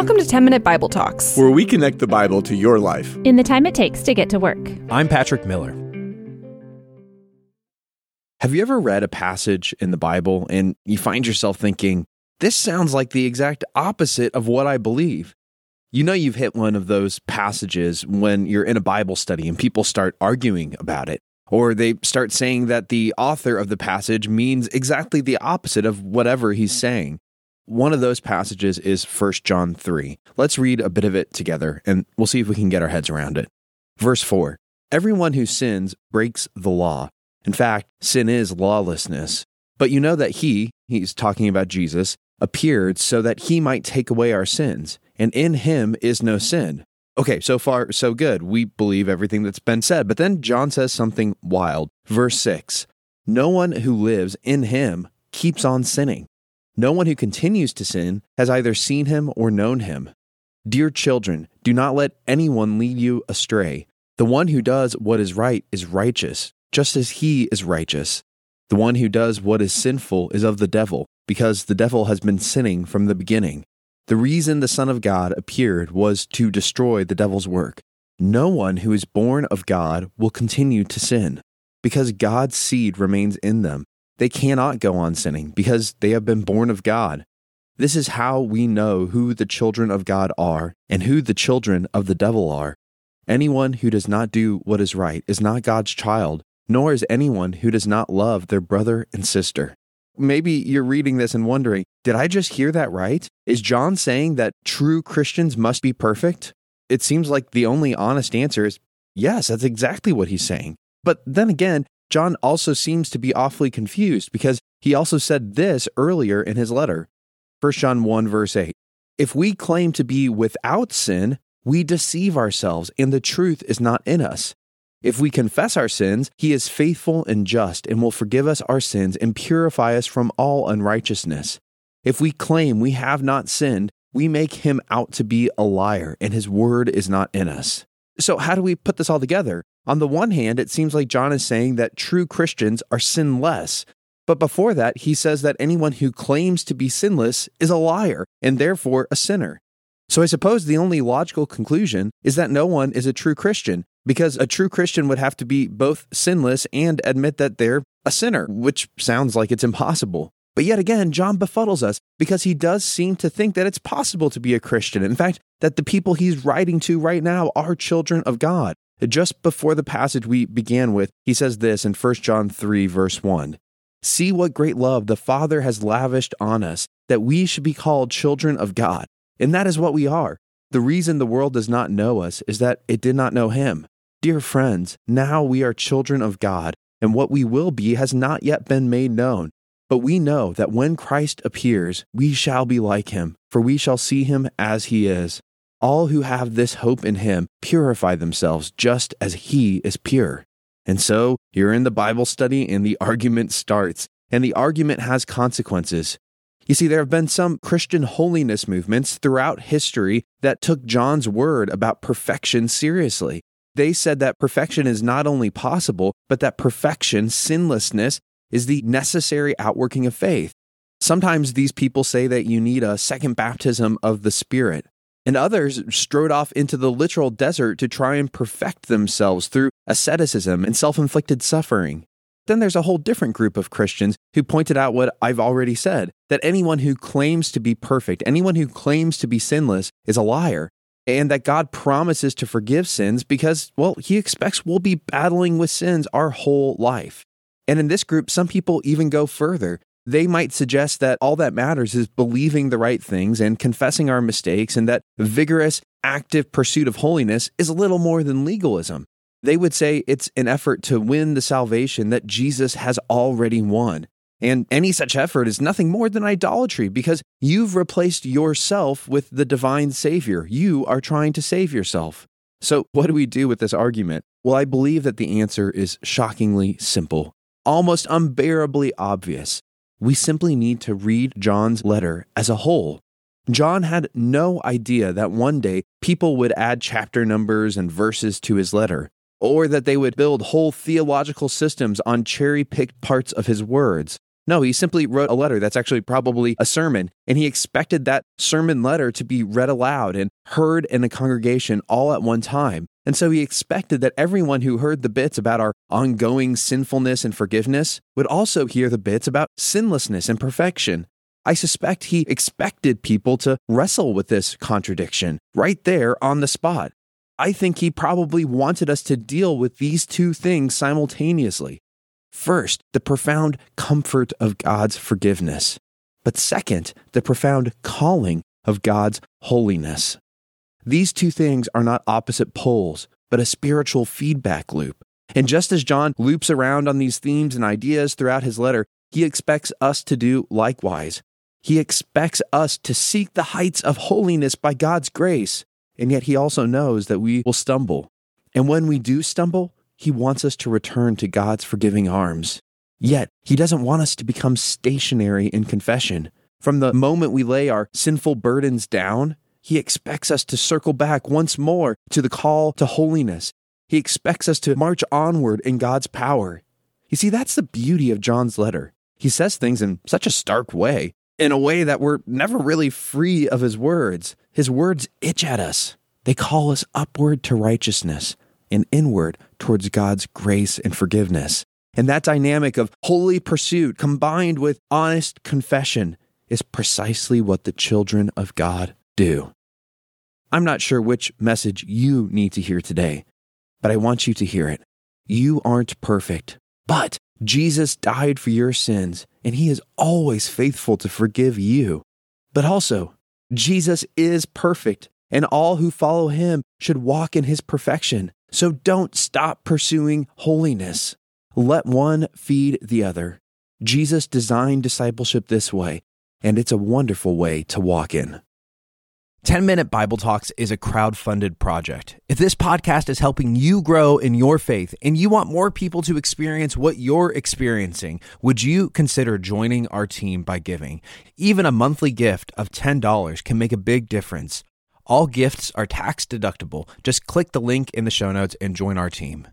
Welcome to 10 Minute Bible Talks. where we connect the Bible to your life. in the time it takes to get to work. I'm Patrick Miller. Have you ever read a passage in the Bible and you find yourself thinking, this sounds like the exact opposite of what I believe? You know, you've hit one of those passages when you're in a Bible study and people start arguing about it, or they start saying that the author of the passage means exactly the opposite of whatever he's saying. One of those passages is 1 John 3. Let's read a bit of it together and we'll see if we can get our heads around it. Verse 4 Everyone who sins breaks the law. In fact, sin is lawlessness. But you know that he, he's talking about Jesus, appeared so that he might take away our sins, and in him is no sin. Okay, so far, so good. We believe everything that's been said. But then John says something wild. Verse 6 No one who lives in him keeps on sinning. No one who continues to sin has either seen him or known him. Dear children, do not let anyone lead you astray. The one who does what is right is righteous, just as he is righteous. The one who does what is sinful is of the devil, because the devil has been sinning from the beginning. The reason the Son of God appeared was to destroy the devil's work. No one who is born of God will continue to sin, because God's seed remains in them. They cannot go on sinning, because they have been born of God. This is how we know who the children of God are and who the children of the devil are. Anyone who does not do what is right is not God's child, nor is anyone who does not love their brother and sister. Maybe you're reading this and wondering, did I just hear that right? Is John saying that true Christians must be perfect? It seems like the only honest answer is yes, that's exactly what he's saying. But then again, John also seems to be awfully confused because he also said this earlier in his letter. 1 John 1, verse 8. If we claim to be without sin, we deceive ourselves, and the truth is not in us. If we confess our sins, he is faithful and just and will forgive us our sins and purify us from all unrighteousness. If we claim we have not sinned, we make him out to be a liar, and his word is not in us. So, how do we put this all together? On the one hand, it seems like John is saying that true Christians are sinless. But before that, he says that anyone who claims to be sinless is a liar and therefore a sinner. So I suppose the only logical conclusion is that no one is a true Christian, because a true Christian would have to be both sinless and admit that they're a sinner, which sounds like it's impossible. But yet again, John befuddles us because he does seem to think that it's possible to be a Christian. In fact, that the people he's writing to right now are children of God. Just before the passage we began with, he says this in 1 John 3, verse 1 See what great love the Father has lavished on us, that we should be called children of God. And that is what we are. The reason the world does not know us is that it did not know him. Dear friends, now we are children of God, and what we will be has not yet been made known. But we know that when Christ appears, we shall be like him, for we shall see him as he is. All who have this hope in him purify themselves just as he is pure. And so you're in the Bible study, and the argument starts, and the argument has consequences. You see, there have been some Christian holiness movements throughout history that took John's word about perfection seriously. They said that perfection is not only possible, but that perfection, sinlessness, is the necessary outworking of faith. Sometimes these people say that you need a second baptism of the Spirit, and others strode off into the literal desert to try and perfect themselves through asceticism and self inflicted suffering. Then there's a whole different group of Christians who pointed out what I've already said that anyone who claims to be perfect, anyone who claims to be sinless, is a liar, and that God promises to forgive sins because, well, He expects we'll be battling with sins our whole life. And in this group, some people even go further. They might suggest that all that matters is believing the right things and confessing our mistakes, and that vigorous, active pursuit of holiness is a little more than legalism. They would say it's an effort to win the salvation that Jesus has already won. And any such effort is nothing more than idolatry because you've replaced yourself with the divine Savior. You are trying to save yourself. So, what do we do with this argument? Well, I believe that the answer is shockingly simple, almost unbearably obvious. We simply need to read John's letter as a whole. John had no idea that one day people would add chapter numbers and verses to his letter, or that they would build whole theological systems on cherry picked parts of his words. No, he simply wrote a letter that's actually probably a sermon, and he expected that sermon letter to be read aloud and heard in a congregation all at one time. And so he expected that everyone who heard the bits about our ongoing sinfulness and forgiveness would also hear the bits about sinlessness and perfection. I suspect he expected people to wrestle with this contradiction right there on the spot. I think he probably wanted us to deal with these two things simultaneously. First, the profound comfort of God's forgiveness, but second, the profound calling of God's holiness. These two things are not opposite poles, but a spiritual feedback loop. And just as John loops around on these themes and ideas throughout his letter, he expects us to do likewise. He expects us to seek the heights of holiness by God's grace, and yet he also knows that we will stumble. And when we do stumble, he wants us to return to God's forgiving arms. Yet, he doesn't want us to become stationary in confession. From the moment we lay our sinful burdens down, he expects us to circle back once more to the call to holiness. He expects us to march onward in God's power. You see, that's the beauty of John's letter. He says things in such a stark way, in a way that we're never really free of his words. His words itch at us. They call us upward to righteousness and inward towards God's grace and forgiveness. And that dynamic of holy pursuit combined with honest confession is precisely what the children of God do. I'm not sure which message you need to hear today, but I want you to hear it. You aren't perfect, but Jesus died for your sins, and he is always faithful to forgive you. But also, Jesus is perfect, and all who follow him should walk in his perfection. So don't stop pursuing holiness. Let one feed the other. Jesus designed discipleship this way, and it's a wonderful way to walk in. 10 Minute Bible Talks is a crowd-funded project. If this podcast is helping you grow in your faith and you want more people to experience what you're experiencing, would you consider joining our team by giving? Even a monthly gift of $10 can make a big difference. All gifts are tax deductible. Just click the link in the show notes and join our team.